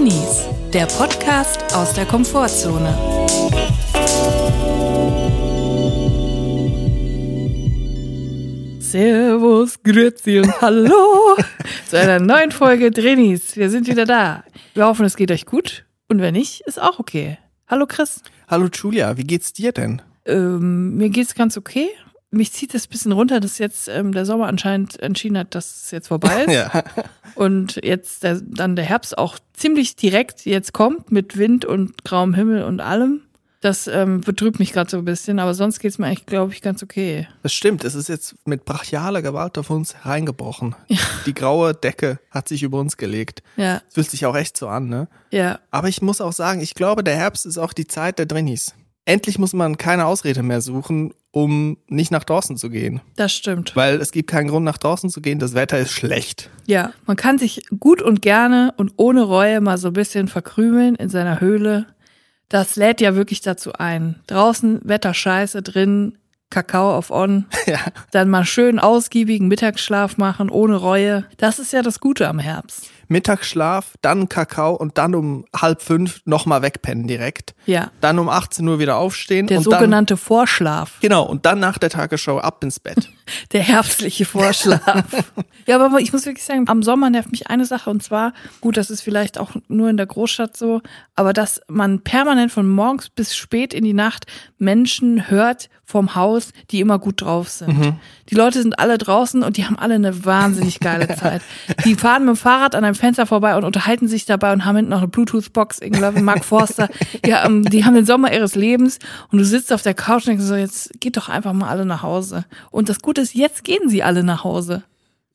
Drinis, der Podcast aus der Komfortzone. Servus, Grüezi und Hallo zu einer neuen Folge Drinis. Wir sind wieder da. Wir hoffen, es geht euch gut. Und wenn nicht, ist auch okay. Hallo Chris. Hallo Julia, wie geht's dir denn? Ähm, mir geht's ganz okay. Mich zieht es ein bisschen runter, dass jetzt ähm, der Sommer anscheinend entschieden hat, dass es jetzt vorbei ist. Ja. Und jetzt der, dann der Herbst auch ziemlich direkt jetzt kommt mit Wind und grauem Himmel und allem. Das ähm, betrübt mich gerade so ein bisschen, aber sonst geht's mir eigentlich, glaube ich, ganz okay. Das stimmt, es ist jetzt mit brachialer Gewalt auf uns hereingebrochen. Die graue Decke hat sich über uns gelegt. Ja, Es fühlt sich auch echt so an, ne? ja, Aber ich muss auch sagen, ich glaube, der Herbst ist auch die Zeit der Drinnies. Endlich muss man keine Ausrede mehr suchen, um nicht nach draußen zu gehen. das stimmt. Weil es gibt keinen Grund, nach draußen zu gehen. Das Wetter ist schlecht. Ja, man kann sich gut und gerne und ohne Reue mal so ein bisschen verkrümeln in seiner Höhle. Das lädt ja wirklich dazu ein. Draußen Wetter scheiße, drin Kakao auf On, Ja. dann mal schön ausgiebigen Mittagsschlaf machen, ohne Reue. Das ist ja das Gute am Herbst. Mittagsschlaf, dann Kakao und dann um halb fünf nochmal wegpennen direkt. Ja, Dann um 18 Uhr wieder aufstehen. der und dann, sogenannte Vorschlaf, Genau, und dann nach der Tagesschau ab ins Bett. der herbstliche Vorschlaf. ja, aber ich muss wirklich sagen, am Sommer nervt mich eine Sache und zwar, gut, das ist vielleicht auch nur in der Großstadt so, aber dass man permanent von morgens bis spät in die Nacht Menschen hört vom Haus, die immer gut drauf sind. Die Leute sind alle draußen und die haben alle eine wahnsinnig geile Zeit. Die fahren mit dem Fahrrad an einem Fenster vorbei und unterhalten sich dabei und haben hinten noch eine Bluetooth-Box, irgendwie Mark Forster. Ja, ähm, die haben den Sommer ihres Lebens und du sitzt auf der Couch und denkst so, jetzt geht doch einfach mal alle nach Hause. Und das Gute ist, jetzt gehen sie alle nach Hause.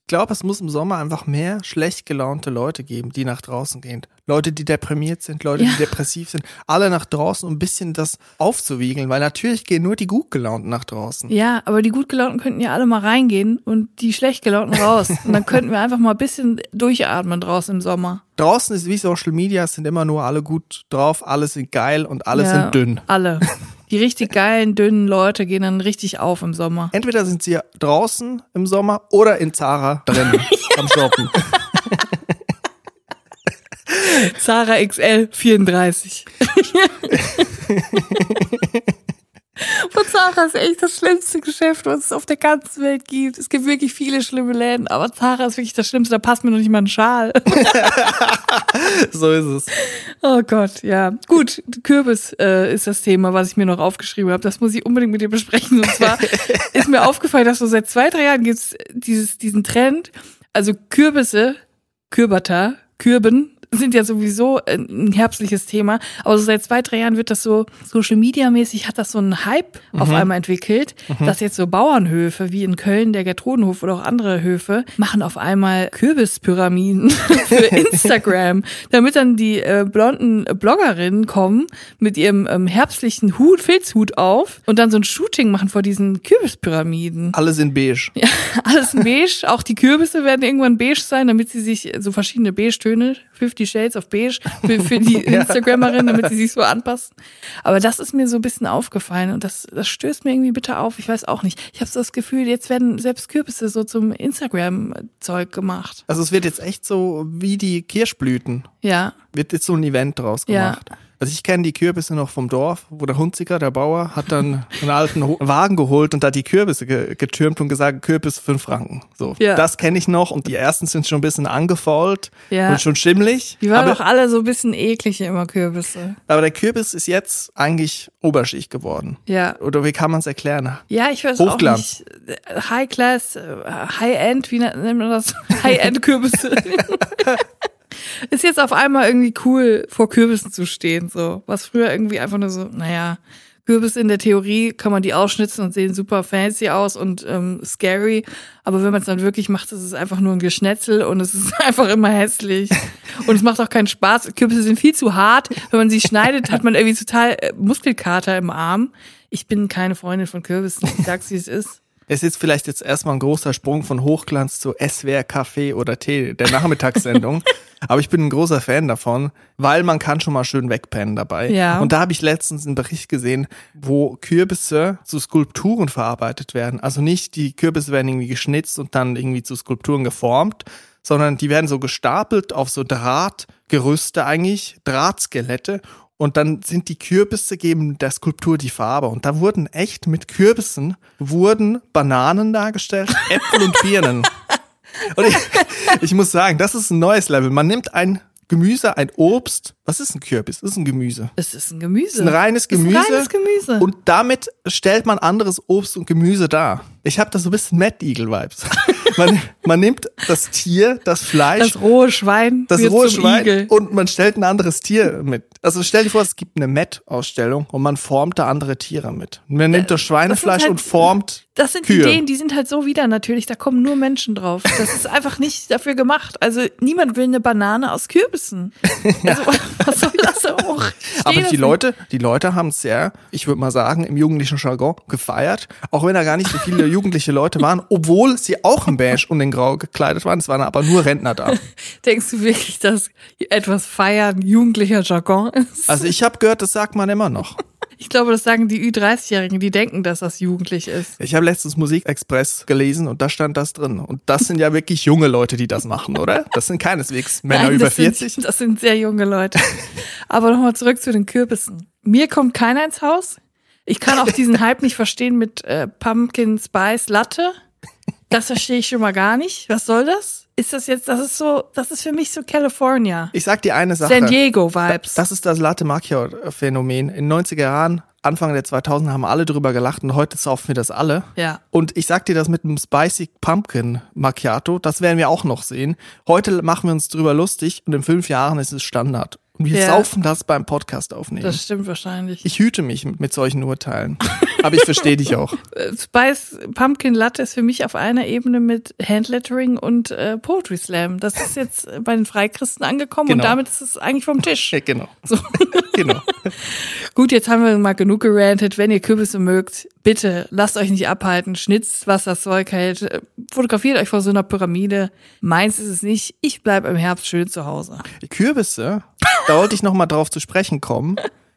Ich glaube, es muss im Sommer einfach mehr schlecht gelaunte Leute geben, die nach draußen gehen. Leute, die deprimiert sind, Leute, Ja. die depressiv sind. Alle nach draußen, um ein bisschen das aufzuwiegeln, weil natürlich gehen nur die gut gelaunten nach draußen. Ja, aber die gut gelaunten könnten ja alle mal reingehen und die schlecht gelaunten raus. Und dann könnten wir einfach mal ein bisschen durchatmen draußen im Sommer. Draußen ist wie Social Media, es sind immer nur alle gut drauf, alle sind geil und alle ja, sind dünn. Alle. Die richtig geilen, dünnen Leute gehen dann richtig auf im Sommer. Entweder sind sie draußen im Sommer oder in Zara drinnen am Shoppen. Zara XL 34. Zara ist echt das schlimmste Geschäft, was es auf der ganzen Welt gibt. Es gibt wirklich viele schlimme Läden, aber Zara ist wirklich das Schlimmste. Da passt mir noch nicht mal ein Schal. so ist es. Oh Gott, ja. Gut, Kürbis äh, ist das Thema, was ich mir noch aufgeschrieben habe. Das muss ich unbedingt mit dir besprechen. Und zwar ist mir aufgefallen, dass so seit zwei, drei Jahren gibt es diesen Trend. Also Kürbisse, Kürbata, Kürben sind ja sowieso ein herbstliches Thema. Aber so seit zwei, drei Jahren wird das so Social Media mäßig hat das so einen Hype auf einmal entwickelt, dass jetzt so Bauernhöfe wie in Köln der Gertrudenhof oder auch andere Höfe machen auf einmal Kürbispyramiden für Instagram, damit dann die äh, blonden Bloggerinnen kommen mit ihrem ähm, herbstlichen Hut, Filzhut auf und dann so ein Shooting machen vor diesen Kürbispyramiden. Alle sind beige. Ja, alles in beige. Auch die Kürbisse werden irgendwann beige sein, damit sie sich so verschiedene Beige-Töne, 50 Shades of Beige, für, für die Instagrammerinnen, damit sie sich so anpassen. Aber das ist mir so ein bisschen aufgefallen und das, das stößt mir irgendwie bitte auf. Ich weiß auch nicht. Ich habe so das Gefühl, jetzt werden selbst Kürbisse so zum Instagram-Zeug gemacht. Also es wird jetzt echt so wie die Kirschblüten. Ja, Wird jetzt so ein Event draus Ja. Also ich kenne die Kürbisse noch vom Dorf, wo der Hunziker, der Bauer, hat dann einen alten Wagen geholt und da die Kürbisse ge getürmt und gesagt, Kürbis fünf Franken. So, Ja. das kenne ich noch und die ersten sind schon ein bisschen angefault Ja. und schon schimmelig. die waren aber, doch alle so ein bisschen eklig immer Kürbisse. aber der Kürbis ist jetzt eigentlich Oberschicht geworden. Ja. Oder wie kann man es erklären? Ja, ich weiß Hochglanz. auch nicht. High Class, äh, High End, wie nennt man das? High End Kürbisse. Ist jetzt auf einmal irgendwie cool, vor Kürbissen zu stehen, so. Was früher irgendwie einfach nur so, naja, Kürbis in der Theorie kann man die ausschnitzen und sehen super fancy aus und ähm, scary. Aber wenn man es dann wirklich macht, ist es einfach nur ein Geschnetzel und es ist einfach immer hässlich. Und es macht auch keinen Spaß. Kürbisse sind viel zu hart. Wenn man sie schneidet, hat man irgendwie total äh, Muskelkater im Arm. Ich bin keine Freundin von Kürbissen. Ich sag's, wie es ist. Es ist vielleicht jetzt erstmal ein großer Sprung von Hochglanz zu SWR Kaffee oder Tee, der Nachmittagssendung. Aber ich bin ein großer Fan davon, weil man kann schon mal schön wegpennen dabei. Ja. Und da habe ich letztens einen Bericht gesehen, wo Kürbisse zu Skulpturen verarbeitet werden. Also nicht die Kürbisse werden irgendwie geschnitzt und dann irgendwie zu Skulpturen geformt, sondern die werden so gestapelt auf so Drahtgerüste eigentlich, Drahtskelette. Und dann sind die Kürbisse geben der Skulptur die Farbe. Und da wurden echt mit Kürbissen wurden Bananen dargestellt, Äpfel und Birnen. Und ich, ich muss sagen, das ist ein neues Level. Man nimmt ein Gemüse, ein Obst. Was ist ein Kürbis? Das ist ein Gemüse. Es ist ein Gemüse. Das ist ein reines Das ist Gemüse. ein reines Gemüse. Und damit stellt man anderes Obst und Gemüse dar. Ich habe da so ein bisschen Mad Eagle Vibes. Man, man nimmt das Tier, das Fleisch, das rohe Schwein das rohe Schwein Igel. und man stellt ein anderes Tier mit. Also stell dir vor, es gibt eine Met-Ausstellung und man formt da andere Tiere mit. Man nimmt das Schweinefleisch halt- und formt Das sind Kühe. Ideen, die sind halt so wieder natürlich, da kommen nur Menschen drauf. Das ist einfach nicht dafür gemacht. Also niemand will eine Banane aus Kürbissen. Also was soll das auch? Aber das die. Leute, die Leute haben es sehr, ich würde mal sagen, im jugendlichen Jargon gefeiert, auch wenn da gar nicht so viele jugendliche Leute waren, obwohl sie auch in beige und in grau gekleidet waren. Es waren aber nur Rentner da. Denkst du wirklich, dass etwas feiern jugendlicher Jargon ist? Also ich habe gehört, das sagt man immer noch. Ich glaube, das sagen die Ü30-Jährigen, die denken, dass das jugendlich ist. Ich habe letztens Musikexpress gelesen und da stand das drin. Und das sind ja wirklich junge Leute, die das machen, oder? Das sind keineswegs Männer Nein, über das 40. Sind, das sind sehr junge Leute. Aber nochmal zurück zu den Kürbissen. Mir kommt keiner ins Haus. Ich kann auch diesen Hype nicht verstehen mit äh, Pumpkin Spice Latte. Das verstehe ich schon mal gar nicht. Was soll das? Ist das jetzt, das ist so, das ist für mich so California. Ich sag dir eine Sache. San Diego Vibes. Das ist das Latte Macchio Phänomen. In den 90er Jahren, Anfang der 2000er haben alle drüber gelacht und heute saufen wir das alle. ja. Und ich sag dir das mit einem Spicy Pumpkin Macchiato, das werden wir auch noch sehen. Heute machen wir uns drüber lustig und in fünf Jahren ist es Standard. Und wir Ja. saufen das beim Podcast aufnehmen. Das stimmt wahrscheinlich. ich hüte mich mit solchen Urteilen. Aber ich verstehe dich auch. Spice Pumpkin Latte ist für mich auf einer Ebene mit Handlettering und äh, Poetry Slam. Das ist jetzt bei den Freikristen angekommen und Genau. damit ist es eigentlich vom Tisch. Ja, genau. So. genau. Gut, jetzt haben wir mal genug gerantet. Wenn ihr Kürbisse mögt, bitte lasst euch nicht abhalten. Schnitzt, was das Zeug hält. Äh, Fotografiert euch vor so einer Pyramide. Meins ist es nicht. Ich bleib im Herbst schön zu Hause. Kürbisse, da wollte ich noch mal drauf zu sprechen kommen.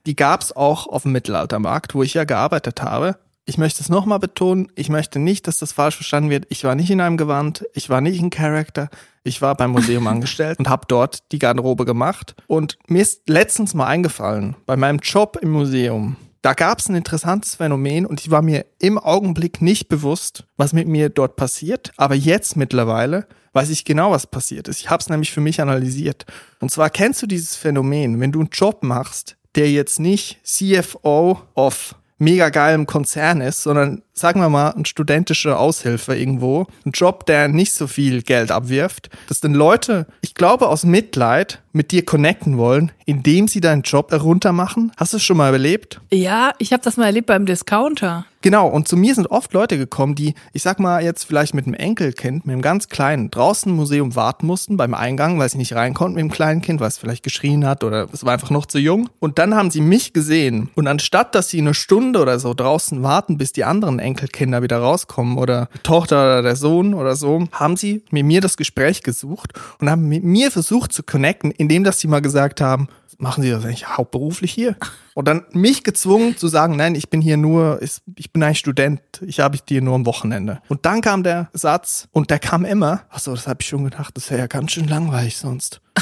Die gab's auch auf dem Mittelaltermarkt, wo ich ja gearbeitet habe. Ich möchte es noch mal betonen, ich möchte nicht, dass das falsch verstanden wird. Ich war nicht in einem Gewand, ich war nicht ein Charakter, ich war beim Museum angestellt und habe dort die Garderobe gemacht. Und mir ist letztens mal eingefallen, bei meinem Job im Museum, da gab's ein interessantes Phänomen und ich war mir im Augenblick nicht bewusst, was mit mir dort passiert. Aber jetzt mittlerweile weiß ich genau, was passiert ist. Ich habe es nämlich für mich analysiert. Und zwar kennst du dieses Phänomen, wenn du einen Job machst, der jetzt nicht CFO of mega geilem Konzern ist, sondern sagen wir mal ein studentischer Aushilfe irgendwo, ein Job, der nicht so viel Geld abwirft, dass dann Leute, ich glaube aus Mitleid mit dir connecten wollen, indem sie deinen Job heruntermachen. Hast du es schon mal erlebt? Ja, ich habe das mal erlebt beim Discounter. Genau, und zu mir sind oft Leute gekommen, die, ich sag mal jetzt vielleicht mit einem Enkelkind, mit einem ganz kleinen, draußen im Museum warten mussten beim Eingang, weil sie nicht rein konnten mit dem kleinen Kind, weil es vielleicht geschrien hat oder es war einfach noch zu jung. Und dann haben sie mich gesehen. Und anstatt, dass sie eine Stunde oder so draußen warten, bis die anderen Enkelkinder wieder rauskommen oder die Tochter oder der Sohn oder so, haben sie mit mir das Gespräch gesucht und haben mit mir versucht zu connecten, indem dass sie mal gesagt haben, machen Sie das eigentlich hauptberuflich hier? Und dann mich gezwungen zu sagen, nein, ich bin hier nur, ich, bin eigentlich Student, ich habe dir nur am Wochenende. Und dann kam der Satz und der kam immer, ach so, das habe ich schon gedacht, das wäre ja ganz schön langweilig sonst.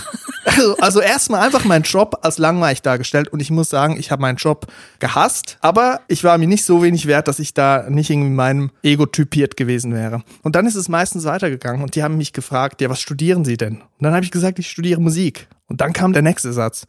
Also, also erstmal einfach meinen Job als langweilig dargestellt und ich muss sagen, ich habe meinen Job gehasst, aber ich war mir nicht so wenig wert, dass ich da nicht irgendwie meinem Ego typiert gewesen wäre. Und dann ist es meistens weitergegangen und die haben mich gefragt, ja, was studieren Sie denn? Und dann habe ich gesagt, ich studiere Musik. Und dann kam der nächste Satz.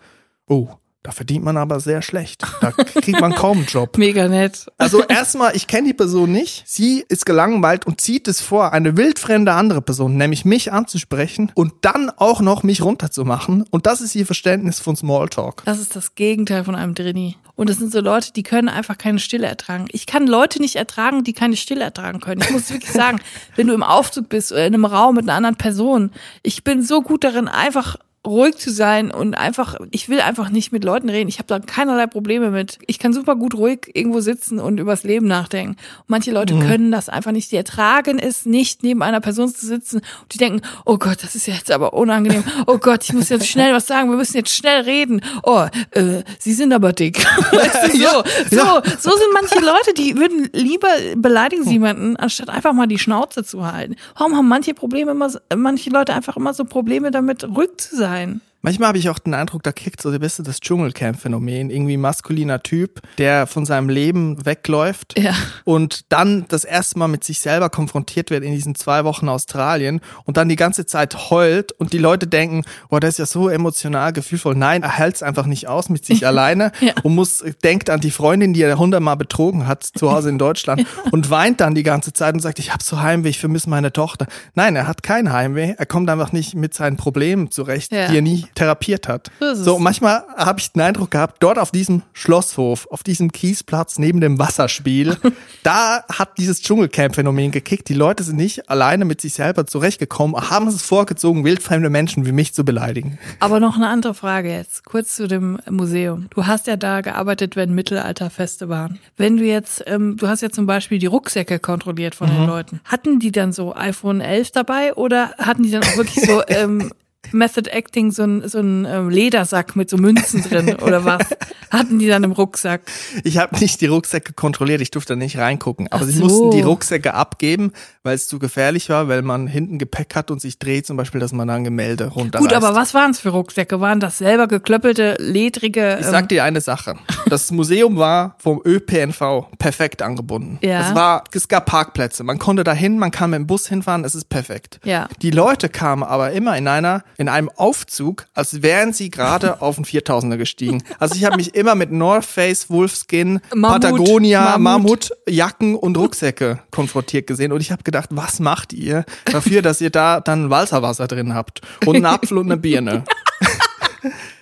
Oh, da verdient man aber sehr schlecht. Da kriegt man kaum einen Job. Mega nett. Also erstmal, ich kenne die Person nicht. Sie ist gelangweilt und zieht es vor, eine wildfremde andere Person, nämlich mich anzusprechen und dann auch noch mich runterzumachen. Und das ist ihr Verständnis von Smalltalk. Das ist das Gegenteil von einem Drini. Und das sind so Leute, die können einfach keine Stille ertragen. Ich kann Leute nicht ertragen, die keine Stille ertragen können. Ich muss wirklich sagen, wenn du im Aufzug bist oder in einem Raum mit einer anderen Person, ich bin so gut darin, einfach ruhig zu sein und einfach, ich will einfach nicht mit Leuten reden. Ich habe da keinerlei Probleme mit. Ich kann super gut ruhig irgendwo sitzen und übers Leben nachdenken. Und manche Leute mhm. können das einfach nicht. Die ertragen es nicht, neben einer Person zu sitzen und die denken, oh Gott, das ist jetzt aber unangenehm. Oh Gott, ich muss jetzt schnell was sagen. Wir müssen jetzt schnell reden. Oh, äh, Sie sind aber dick. Weißt du, so, ja, so, ja. so sind manche Leute, die würden lieber beleidigen sie jemanden, anstatt einfach mal die Schnauze zu halten. Warum haben manche Probleme immer, manche Leute einfach immer so Probleme damit, ruhig zu sein? sein Manchmal habe ich auch den Eindruck, da kickt so ein bisschen das Dschungelcamp-Phänomen. Irgendwie maskuliner Typ, der von seinem Leben wegläuft ja. und dann das erste Mal mit sich selber konfrontiert wird in diesen zwei Wochen Australien und dann die ganze Zeit heult und die Leute denken, boah, der ist ja so emotional, gefühlvoll. Nein, er hält es einfach nicht aus mit sich alleine ja. und muss, denkt an die Freundin, die er hundertmal betrogen hat zu Hause in Deutschland ja. und weint dann die ganze Zeit und sagt, ich habe so Heimweh, ich vermisse meine Tochter. Nein, er hat kein Heimweh. Er kommt einfach nicht mit seinen Problemen zurecht, die er nie therapiert hat. So, manchmal habe ich den Eindruck gehabt, dort auf diesem Schlosshof, auf diesem Kiesplatz neben dem Wasserspiel, da hat dieses Dschungelcamp-Phänomen gekickt. Die Leute sind nicht alleine mit sich selber zurechtgekommen, haben es vorgezogen, wildfremde Menschen wie mich zu beleidigen. Aber noch eine andere Frage jetzt, kurz zu dem Museum. Du hast ja da gearbeitet, wenn Mittelalterfeste waren. Wenn du jetzt, ähm, du hast ja zum Beispiel die Rucksäcke kontrolliert von mhm. den Leuten. Hatten die dann so iPhone 11 dabei oder hatten die dann auch wirklich so ähm, Method Acting so ein, so ein ähm, Ledersack mit so Münzen drin oder was? Hatten die dann im Rucksack? Ich habe nicht die Rucksäcke kontrolliert, ich durfte da nicht reingucken. Aber Ach sie mussten die Rucksäcke abgeben, weil es zu gefährlich war, weil man hinten Gepäck hat und sich dreht, zum Beispiel, dass man dann Gemälde runterreißt. Gut, aber was waren es für Rucksäcke? Waren das selber geklöppelte, ledrige? Ähm ich sag dir eine Sache. Das Museum war vom ÖPNV perfekt angebunden. Ja. Es war, es gab Parkplätze. Man konnte da hin, man kann mit dem Bus hinfahren, es ist perfekt. Ja. Die Leute kamen aber immer in einer in einem Aufzug, als wären sie gerade auf den 4000er gestiegen. Also ich habe mich immer mit North Face, Wolfskin, Mammut, Patagonia, Mammut. Jacken und Rucksäcke konfrontiert gesehen und ich habe gedacht, was macht ihr dafür, dass ihr da dann Walzerwasser drin habt und einen Apfel und eine Birne?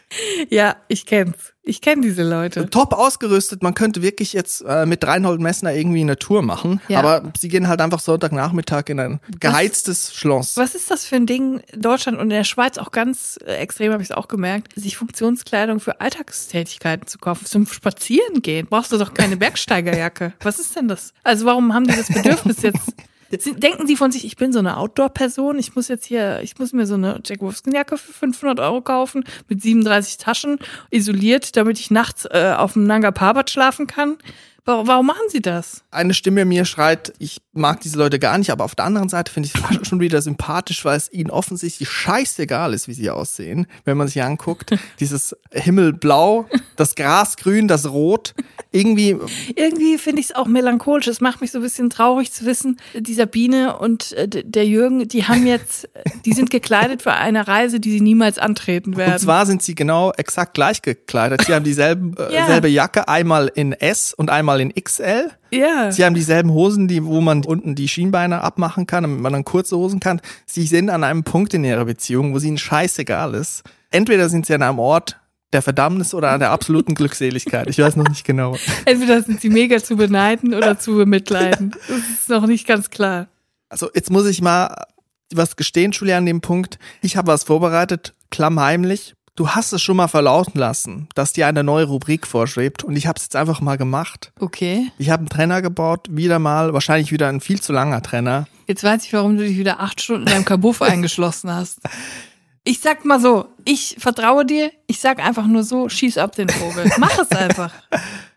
Ja, ich kenn's. Ich kenne diese Leute. Top ausgerüstet. Man könnte wirklich jetzt äh, mit Reinhold Messner irgendwie eine Tour machen. Ja. Aber sie gehen halt einfach Sonntagnachmittag in ein geheiztes was, Schloss. Was ist das für ein Ding? Deutschland und in der Schweiz auch ganz äh, extrem, habe ich es auch gemerkt, sich Funktionskleidung für Alltagstätigkeiten zu kaufen. Zum Spazieren gehen brauchst du doch keine Bergsteigerjacke. Was ist denn das? Also warum haben die das Bedürfnis jetzt? Denken Sie von sich, ich bin so eine Outdoor-Person, ich muss jetzt hier, ich muss mir so eine Jack Wolfskin-Jacke für 500 Euro kaufen, mit 37 Taschen, isoliert, damit ich nachts äh, auf dem Nanga Parbat schlafen kann. Warum machen sie das? Eine Stimme mir schreit, ich mag diese Leute gar nicht, aber auf der anderen Seite finde ich es schon wieder sympathisch, weil es ihnen offensichtlich scheißegal ist, wie sie aussehen, wenn man sich anguckt. Dieses Himmelblau, das Grasgrün, das Rot, irgendwie. Irgendwie finde ich es auch melancholisch. Es macht mich so ein bisschen traurig zu wissen, dieser Biene und äh, der Jürgen, die haben jetzt, die sind gekleidet für eine Reise, die sie niemals antreten werden. Und zwar sind sie genau exakt gleich gekleidet. Sie haben dieselbe äh, ja. selbe Jacke, einmal in S und einmal in XL. Ja. Sie haben dieselben Hosen, die, wo man unten die Schienbeine abmachen kann, damit man dann kurze Hosen kann. Sie sind an einem Punkt in ihrer Beziehung, wo sie ihnen scheißegal ist. Entweder sind sie an einem Ort, der Verdammnis oder an der absoluten Glückseligkeit. Ich weiß noch nicht genau. Entweder sind sie mega zu beneiden oder zu bemitleiden. Das ist noch nicht ganz klar. Also jetzt muss ich mal was gestehen, Julia, an dem Punkt. Ich habe was vorbereitet, klammheimlich. Du hast es schon mal verlauten lassen, dass dir eine neue Rubrik vorschwebt und ich habe es jetzt einfach mal gemacht. Okay. Ich habe einen Trenner gebaut, wieder mal, wahrscheinlich wieder ein viel zu langer Trenner. Jetzt weiß ich, warum du dich wieder acht Stunden in deinem Kabuff eingeschlossen hast. Ich sag mal so, ich vertraue dir, ich sag einfach nur so, schieß ab den Vogel. Mach es einfach.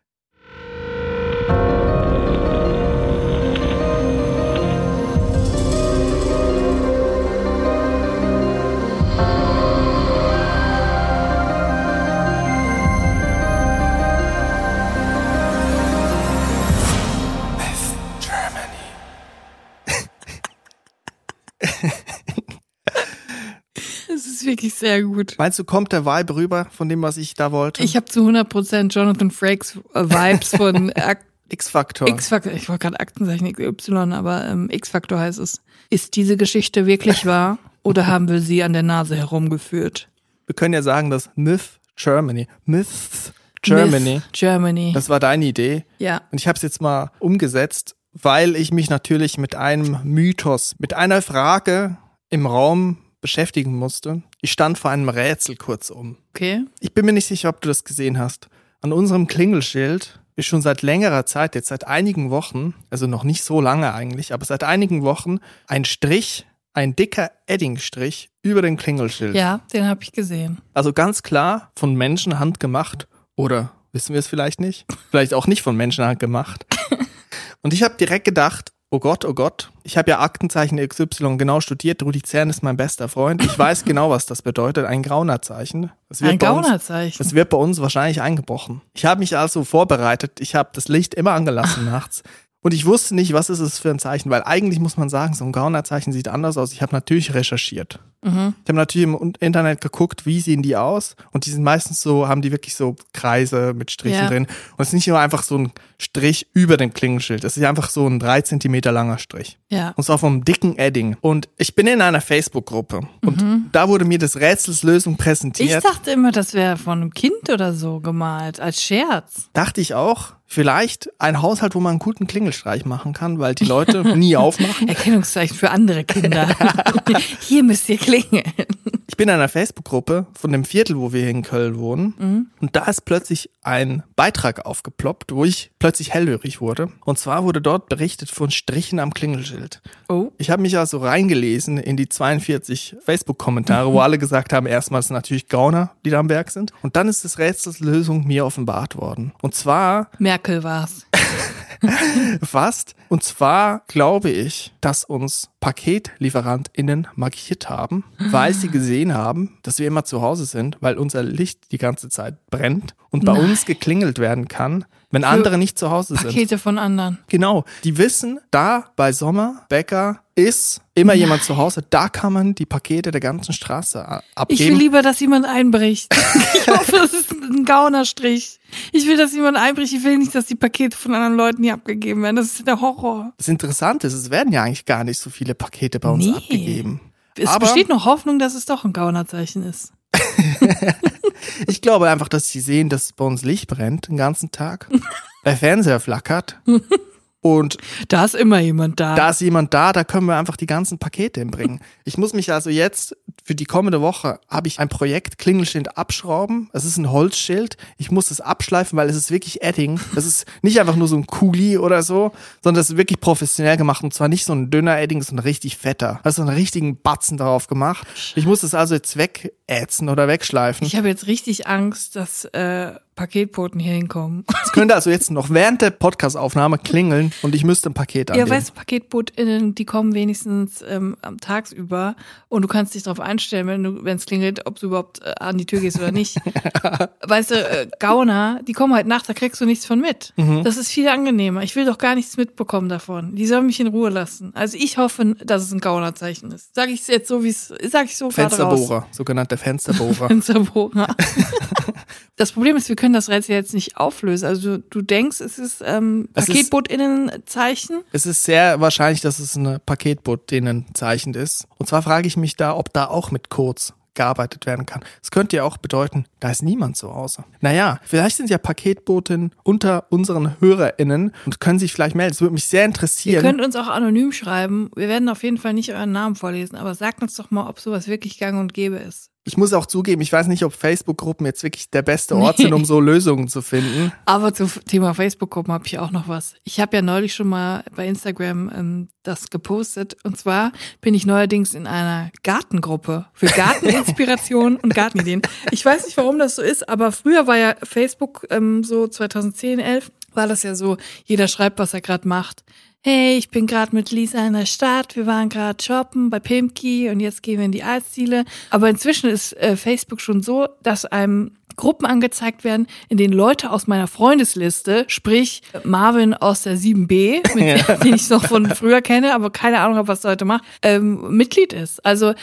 wirklich sehr gut. Meinst du, kommt der Vibe rüber von dem, was ich da wollte? Ich habe zu 100% Jonathan Frakes äh, Vibes von X-Faktor. X-Faktor, ich wollte gerade Aktenzeichen Y, aber ähm, X-Faktor heißt es. Ist diese Geschichte wirklich wahr oder haben wir sie an der Nase herumgeführt? Wir können ja sagen, dass Myth Germany, Myths Germany, Myth Germany, das war deine Idee. Ja. Und ich habe es jetzt mal umgesetzt, weil ich mich natürlich mit einem Mythos, mit einer Frage im Raum beschäftigen musste. Ich stand vor einem Rätsel kurzum. Okay. Ich bin mir nicht sicher, ob du das gesehen hast. An unserem Klingelschild ist schon seit längerer Zeit, jetzt seit einigen Wochen, also noch nicht so lange eigentlich, aber seit einigen Wochen ein Strich, ein dicker Eddingstrich über dem Klingelschild. Ja, den habe ich gesehen. Also ganz klar von Menschenhand gemacht oder wissen wir es vielleicht nicht? Vielleicht auch nicht von Menschenhand gemacht. Und ich habe direkt gedacht, oh Gott, oh Gott, ich habe ja Aktenzeichen XY genau studiert. Rudi Zern ist mein bester Freund. Ich weiß genau, was das bedeutet. Ein Gaunerzeichen. Das wird Ein bei uns- das wird bei uns wahrscheinlich eingebrochen. Ich habe mich also vorbereitet. Ich habe das Licht immer angelassen nachts. Und ich wusste nicht, was ist es für ein Zeichen, weil eigentlich muss man sagen, so ein Gaunerzeichen sieht anders aus. Ich habe natürlich recherchiert. Mhm. Ich habe natürlich im Internet geguckt, wie sehen die aus. Und die sind meistens so, haben die wirklich so Kreise mit Strichen Ja. drin. Und es ist nicht nur einfach so ein Strich über dem Klingelschild. Es ist einfach so ein drei Zentimeter langer Strich. Ja. Und zwar vom dicken Edding. Und ich bin in einer Facebook-Gruppe. Und Mhm. da wurde mir das Rätsels Lösung Ich präsentiert. dachte immer, das wäre von einem Kind oder so gemalt, als Scherz. dachte ich auch, vielleicht ein Haushalt, wo man einen guten Klingelstreich machen kann, weil die Leute nie aufmachen. Erkennungszeichen für andere Kinder. Hier müsst ihr klingeln. Ich bin in einer Facebook-Gruppe von dem Viertel, wo wir hier in Köln wohnen. Und da ist plötzlich ein Beitrag aufgeploppt, wo ich plötzlich hellhörig wurde. Und zwar wurde dort berichtet von Strichen am Klingelschild. Oh. Ich habe mich also reingelesen in die 42 Facebook-Kommentare, wo alle gesagt haben, erstmal sind natürlich Gauner, die da am Werk sind. Und dann ist das Rätsels Lösung mir offenbart worden. Und zwar Merkel war's. Fast. Und zwar glaube ich, dass uns PaketlieferantInnen markiert haben, weil sie gesehen haben, dass wir immer zu Hause sind, weil unser Licht die ganze Zeit brennt und bei uns geklingelt werden kann, wenn andere nicht zu Hause sind. Pakete von anderen. Genau. Die wissen, da bei Sommer, Bäcker, ist immer jemand zu Hause. Da kann man die Pakete der ganzen Straße a- Ich will abgeben. lieber, dass jemand einbricht. Ich hoffe, das ist ein Gaunerstrich. Ich will, dass jemand einbricht. Ich will nicht, dass die Pakete von anderen Leuten hier abgegeben werden. Das ist der Horror. Das Interessante ist, es werden ja eigentlich gar nicht so viele Pakete bei uns Nee. abgegeben. Es Aber- besteht noch Hoffnung, dass es doch ein Gaunerzeichen ist. Ich glaube einfach, dass sie sehen, dass bei uns Licht brennt den ganzen Tag, der Fernseher flackert und Da ist immer jemand da. da ist jemand da, da können wir einfach die ganzen Pakete hinbringen. Ich muss mich also jetzt für die kommende Woche habe ich ein Projekt Klingelschild abschrauben. Es ist ein Holzschild. Ich muss es abschleifen, weil es ist wirklich Edding. Das ist nicht einfach nur so ein Kuli oder so, sondern das ist wirklich professionell gemacht und zwar nicht so ein dünner Edding, sondern richtig fetter. Da ist so einen richtigen Batzen drauf gemacht. Ich muss es also jetzt wegätzen oder wegschleifen. Ich habe jetzt richtig Angst, dass äh, Paketboten hier hinkommen. Es könnte also jetzt noch während der Podcastaufnahme klingeln und ich müsste ein Paket Ja, annehmen. weißt du, PaketbootInnen, die kommen wenigstens ähm, am tagsüber und du kannst dich darauf einstellen, wenn du, wenn es klingelt, ob du überhaupt äh, an die Tür gehst oder nicht. weißt du, äh, Gauner, die kommen halt nachts, da kriegst du nichts von mit. Mhm. Das ist viel angenehmer. Ich will doch gar nichts mitbekommen davon. Die sollen mich in Ruhe lassen. Also ich hoffe, dass es ein Gaunerzeichen ist. Sag ich jetzt so, wie es, sag ich so. Fensterbohrer, sogenannter Fensterbohrer. Fensterbohrer. das Problem ist, wir können das Rätsel jetzt nicht auflösen. Also du, denkst, es ist ähm, Es ist- PaketbootInnen-Zeichen. es ist sehr wahrscheinlich, dass es eine zeichnet ist. Und zwar frage ich mich da, ob da auch mit Codes gearbeitet werden kann. Es könnte ja auch bedeuten, da ist niemand zu Hause. Naja, vielleicht sind ja Paketboten unter unseren HörerInnen und können sich vielleicht melden. Es würde mich sehr Ihr interessieren. könnt uns auch anonym schreiben. Wir werden auf jeden Fall nicht euren Namen vorlesen, aber sagt uns doch mal, ob sowas wirklich gang und gäbe ist. Ich muss auch zugeben, ich weiß nicht, ob Facebook-Gruppen jetzt wirklich der beste Ort sind, um so Lösungen zu finden. Aber zum Thema Facebook-Gruppen habe ich auch noch was. Ich habe ja neulich schon mal bei Instagram ähm, das gepostet. Und zwar bin ich neuerdings in einer Gartengruppe für Garteninspiration und Gartenideen. Ich weiß nicht, warum das so ist, aber früher war ja Facebook ähm, so 2010, 11, war das ja so, jeder schreibt, was er gerade macht. Hey, ich bin gerade mit Lisa in der Stadt. Wir waren gerade shoppen bei Pimki und jetzt gehen wir in die Eisdiele. Aber inzwischen ist äh, Facebook schon so, dass einem Gruppen angezeigt werden, in denen Leute aus meiner Freundesliste, sprich Marvin aus der 7b, mit, den ich noch von früher kenne, aber keine Ahnung habe, was er heute macht, ähm, Mitglied ist. Also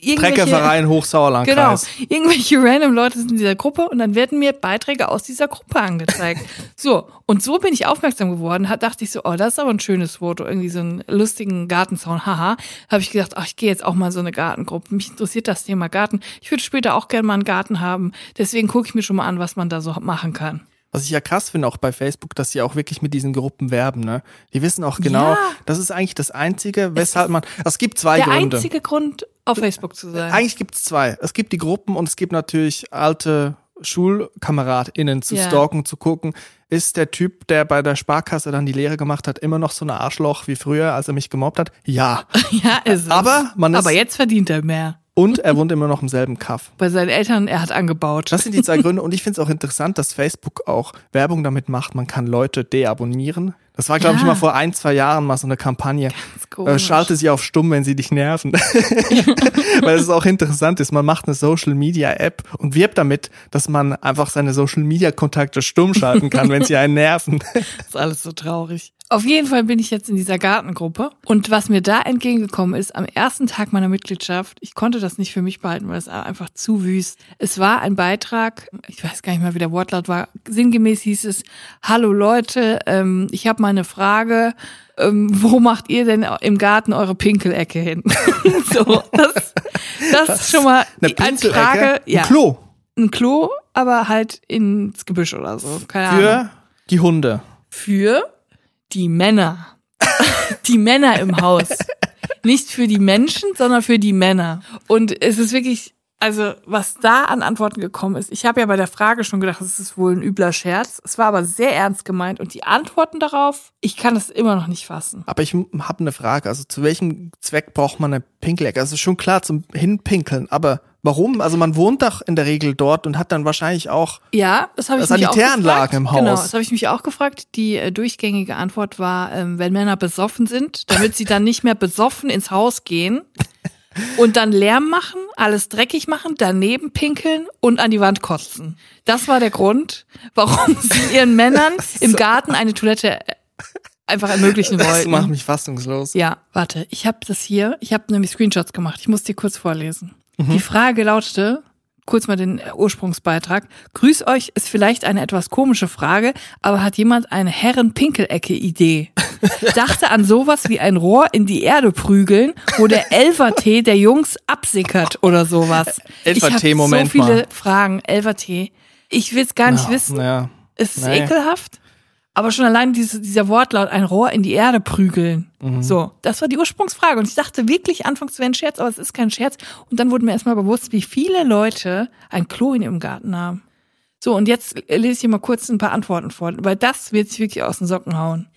irgendwelche, Treckerverein Genau, Hochsauerlandkreis. irgendwelche random Leute sind in dieser Gruppe und dann werden mir Beiträge aus dieser Gruppe angezeigt. so, und so bin ich aufmerksam geworden, dachte ich so, oh, das ist aber ein schönes Foto, irgendwie so einen lustigen Gartenzaun, haha. Habe ich gedacht, ach, ich gehe jetzt auch mal in so eine Gartengruppe. Mich interessiert das Thema Garten. Ich würde später auch gerne mal einen Garten haben. Deswegen gucke ich mir schon mal an, was man da so machen kann. Was ich ja krass finde auch bei Facebook, dass sie auch wirklich mit diesen Gruppen werben, ne? Die wissen auch genau, Ja. das ist eigentlich das Einzige, weshalb man, es gibt zwei Der Gründe. einzige Grund, auf Facebook zu sein. Eigentlich gibt es zwei. Es gibt die Gruppen und es gibt natürlich alte SchulkameradInnen zu Ja. stalken, zu gucken, ist der Typ, der bei der Sparkasse dann die Lehre gemacht hat, immer noch so ein Arschloch wie früher, als er mich gemobbt hat? Ja. ja, ist es. Aber man ist- Aber jetzt verdient er mehr. Und er wohnt immer noch im selben Kaff. Bei seinen Eltern, er hat angebaut. Das sind die zwei Gründe. Und ich finde es auch interessant, dass Facebook auch Werbung damit macht. Man kann Leute deabonnieren. Das war, glaube ich, Ja. mal vor ein, zwei Jahren mal so eine Kampagne. Äh, schalte sie auf stumm, wenn sie dich nerven. Weil es auch interessant ist. Man macht eine Social Media App und wirbt damit, dass man einfach seine Social Media Kontakte stumm schalten kann, wenn sie einen nerven. Das ist alles so traurig. Auf jeden Fall bin ich jetzt in dieser Gartengruppe. Und was mir da entgegengekommen ist, am ersten Tag meiner Mitgliedschaft, ich konnte das nicht für mich behalten, weil es war einfach zu wüst. Es war ein Beitrag, ich weiß gar nicht mal, wie der Wortlaut war. Sinngemäß hieß es, hallo Leute, ähm, ich habe mal eine Frage. Ähm, wo macht ihr denn im Garten eure Pinkelecke hin? so, das, das ist schon mal Eine Pinkelecke, Frage. Ja, ein Klo ein Klo, aber halt ins Gebüsch oder so. Keine Ahnung für die Hunde. für die Männer. die Männer im Haus. Nicht für die Menschen, sondern für die Männer. Und es ist wirklich, also was da an Antworten gekommen ist. Ich habe ja bei der Frage schon gedacht, es ist wohl ein übler Scherz. Es war aber sehr ernst gemeint. Und die Antworten darauf, ich kann es immer noch nicht fassen. Aber ich habe eine Frage. Also zu welchem Zweck braucht man eine Pinkelecke? Also schon klar zum Hinpinkeln, aber warum? Also man wohnt doch in der Regel dort und hat dann wahrscheinlich auch Ja, das habe ich mich auch Sanitäranlagen gefragt. im Genau, Haus. das habe ich mich auch gefragt. Die äh, durchgängige Antwort war, ähm, wenn Männer besoffen sind, damit sie dann nicht mehr besoffen ins Haus gehen und dann Lärm machen, alles dreckig machen, daneben pinkeln und an die Wand kotzen. Das war der Grund, warum sie ihren Männern im Garten eine Toilette äh, einfach ermöglichen das wollten. macht mich fassungslos. Ja, warte, ich habe das hier, ich habe nämlich Screenshots gemacht. Ich muss dir kurz vorlesen. Mhm. Die Frage lautete, kurz mal den Ursprungsbeitrag. Grüß euch ist vielleicht eine etwas komische Frage, aber hat jemand eine Herren-Pinkelecke-Idee? Dachte an sowas wie ein Rohr in die Erde prügeln, wo der Elvertee der Jungs absickert oder sowas. Elfertee, Moment so viele mal. Fragen. Elvertee. Ich will es gar nicht Ja, wissen. Ja. Es ist Nee. ekelhaft. Aber schon allein diese, dieser Wortlaut, ein Rohr in die Erde prügeln. Mhm. So, das war die Ursprungsfrage. Und ich dachte wirklich anfangs, es wäre ein Scherz, aber es ist kein Scherz. Und dann wurde mir erstmal bewusst, wie viele Leute ein Klo in ihrem Garten haben. So, und jetzt lese ich hier mal kurz ein paar Antworten vor, weil das wird sich wirklich aus den Socken hauen.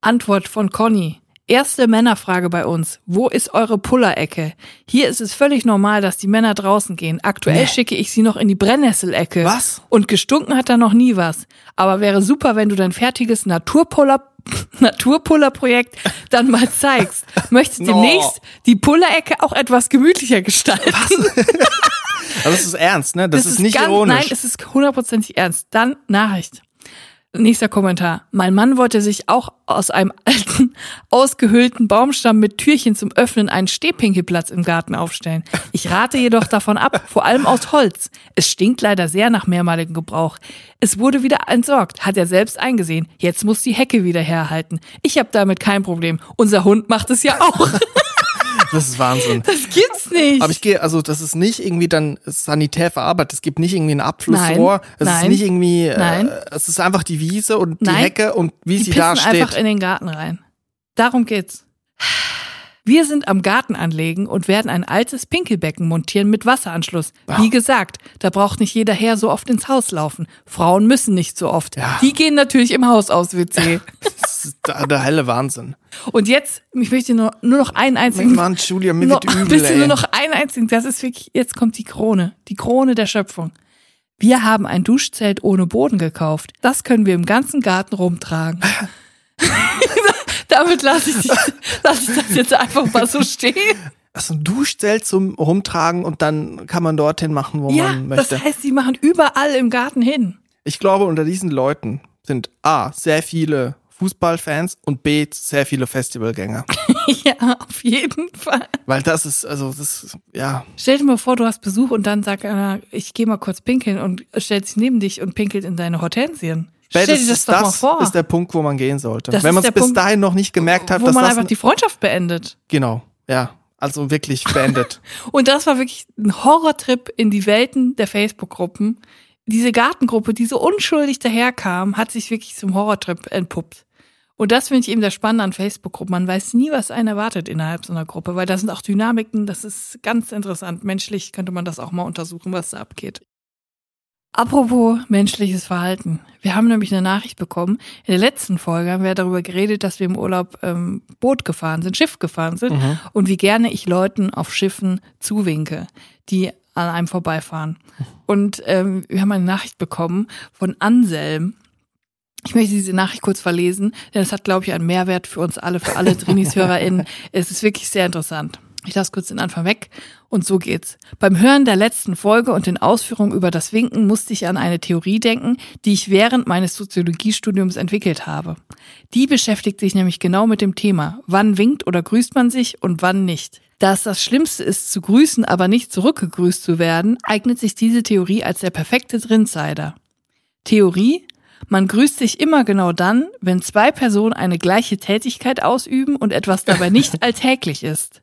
Antwort von Conny. Erste Männerfrage bei uns. Wo ist eure Pullerecke? Hier ist es völlig normal, dass die Männer draußen gehen. Aktuell Nee. schicke ich sie noch in die Brennnesselecke. Was? Und gestunken hat da noch nie was. Aber wäre super, wenn du dein fertiges Naturpuller Naturpullerprojekt dann mal zeigst. Möchtest No. demnächst die Pullerecke auch etwas gemütlicher gestalten. Aber das ist ernst, ne? Das, ist, nicht ganz, ironisch. Nein, es ist hundertprozentig ernst. Dann Nachricht. Nächster Kommentar. Mein Mann wollte sich auch aus einem alten, ausgehöhlten Baumstamm mit Türchen zum Öffnen einen Stehpinkelplatz im Garten aufstellen. Ich rate jedoch davon ab, vor allem aus Holz. Es stinkt leider sehr nach mehrmaligem Gebrauch. Es wurde wieder entsorgt, hat er selbst eingesehen. Jetzt muss die Hecke wieder herhalten. Ich habe damit kein Problem. Unser Hund macht es ja auch. das ist Wahnsinn. Das gibt's nicht. Aber ich gehe, also das ist nicht irgendwie dann sanitär verarbeitet. Es gibt nicht irgendwie ein Abflussrohr. Nein, es nein, ist nicht irgendwie, nein. Äh, es ist einfach die Wiese und die Nein, Hecke und wie Die sie da steht. einfach in den Garten rein. Darum geht's. Wir sind am Garten anlegen und werden ein altes Pinkelbecken montieren mit Wasseranschluss. Wow. Wie gesagt, da braucht nicht jeder Herr so oft ins Haus laufen. Frauen müssen nicht so oft. Ja. Die gehen natürlich im Haus aus WC. Das ist der, der helle Wahnsinn. und jetzt, ich möchte nur, nur noch einen einzigen Mann, Julia, mir noch, wird übel, bitte ey. nur noch einen einzigen. Das ist wirklich, jetzt kommt die Krone. Die Krone der Schöpfung. Wir haben ein Duschzelt ohne Boden gekauft. Das können wir im ganzen Garten rumtragen. Damit lasse ich, lass ich das jetzt einfach mal so stehen. Also ein Duschzelt zum Rumtragen und dann kann man dorthin machen, wo Ja, man das möchte. heißt, sie machen überall im Garten hin. Ich glaube, unter diesen Leuten sind A, sehr viele Fußballfans und B, sehr viele Festivalgänger. ja, auf jeden Fall. Weil das ist, also das, ist, ja, Stell dir mal vor, du hast Besuch und dann sagt einer, ich gehe mal kurz pinkeln und stellt sich neben dich und pinkelt in deine Hortensien. Stell dir das spätestens doch mal das vor. ist der Punkt, wo man gehen sollte. Das Wenn man es bis Punkt, dahin noch nicht gemerkt hat, wo dass man das einfach ein, die Freundschaft beendet. genau, ja, also wirklich beendet. Und das war wirklich ein Horrortrip in die Welten der Facebook-Gruppen. diese Gartengruppe, die so unschuldig daherkam, hat sich wirklich zum Horrortrip entpuppt. Und das finde ich eben das Spannende an Facebook-Gruppen. Man weiß nie, was einen erwartet innerhalb so einer Gruppe, weil da sind auch Dynamiken, das ist ganz interessant. Menschlich könnte man das auch mal untersuchen, was da abgeht. Apropos menschliches Verhalten. Wir haben nämlich eine Nachricht bekommen. In der letzten Folge haben wir darüber geredet, dass wir im Urlaub ähm, Boot gefahren sind, Schiff gefahren sind Mhm. und wie gerne ich Leuten auf Schiffen zuwinke, die an einem vorbeifahren. Und ähm, wir haben eine Nachricht bekommen von Anselm. Ich möchte diese Nachricht kurz verlesen, denn es hat, glaube ich, einen Mehrwert für uns alle, für alle Drinis-HörerInnen. Es ist wirklich sehr interessant. Ich lasse kurz den Anfang weg und so geht's. Beim Hören der letzten Folge und den Ausführungen über das Winken musste ich an eine Theorie denken, die ich während meines Soziologiestudiums entwickelt habe. Die beschäftigt sich nämlich genau mit dem Thema, wann winkt oder grüßt man sich und wann nicht. Da es das Schlimmste ist, zu grüßen, aber nicht zurückgegrüßt zu werden, eignet sich diese Theorie als der perfekte Drinsider. Theorie? Man grüßt sich immer genau dann, wenn zwei Personen eine gleiche Tätigkeit ausüben und etwas dabei nicht alltäglich ist.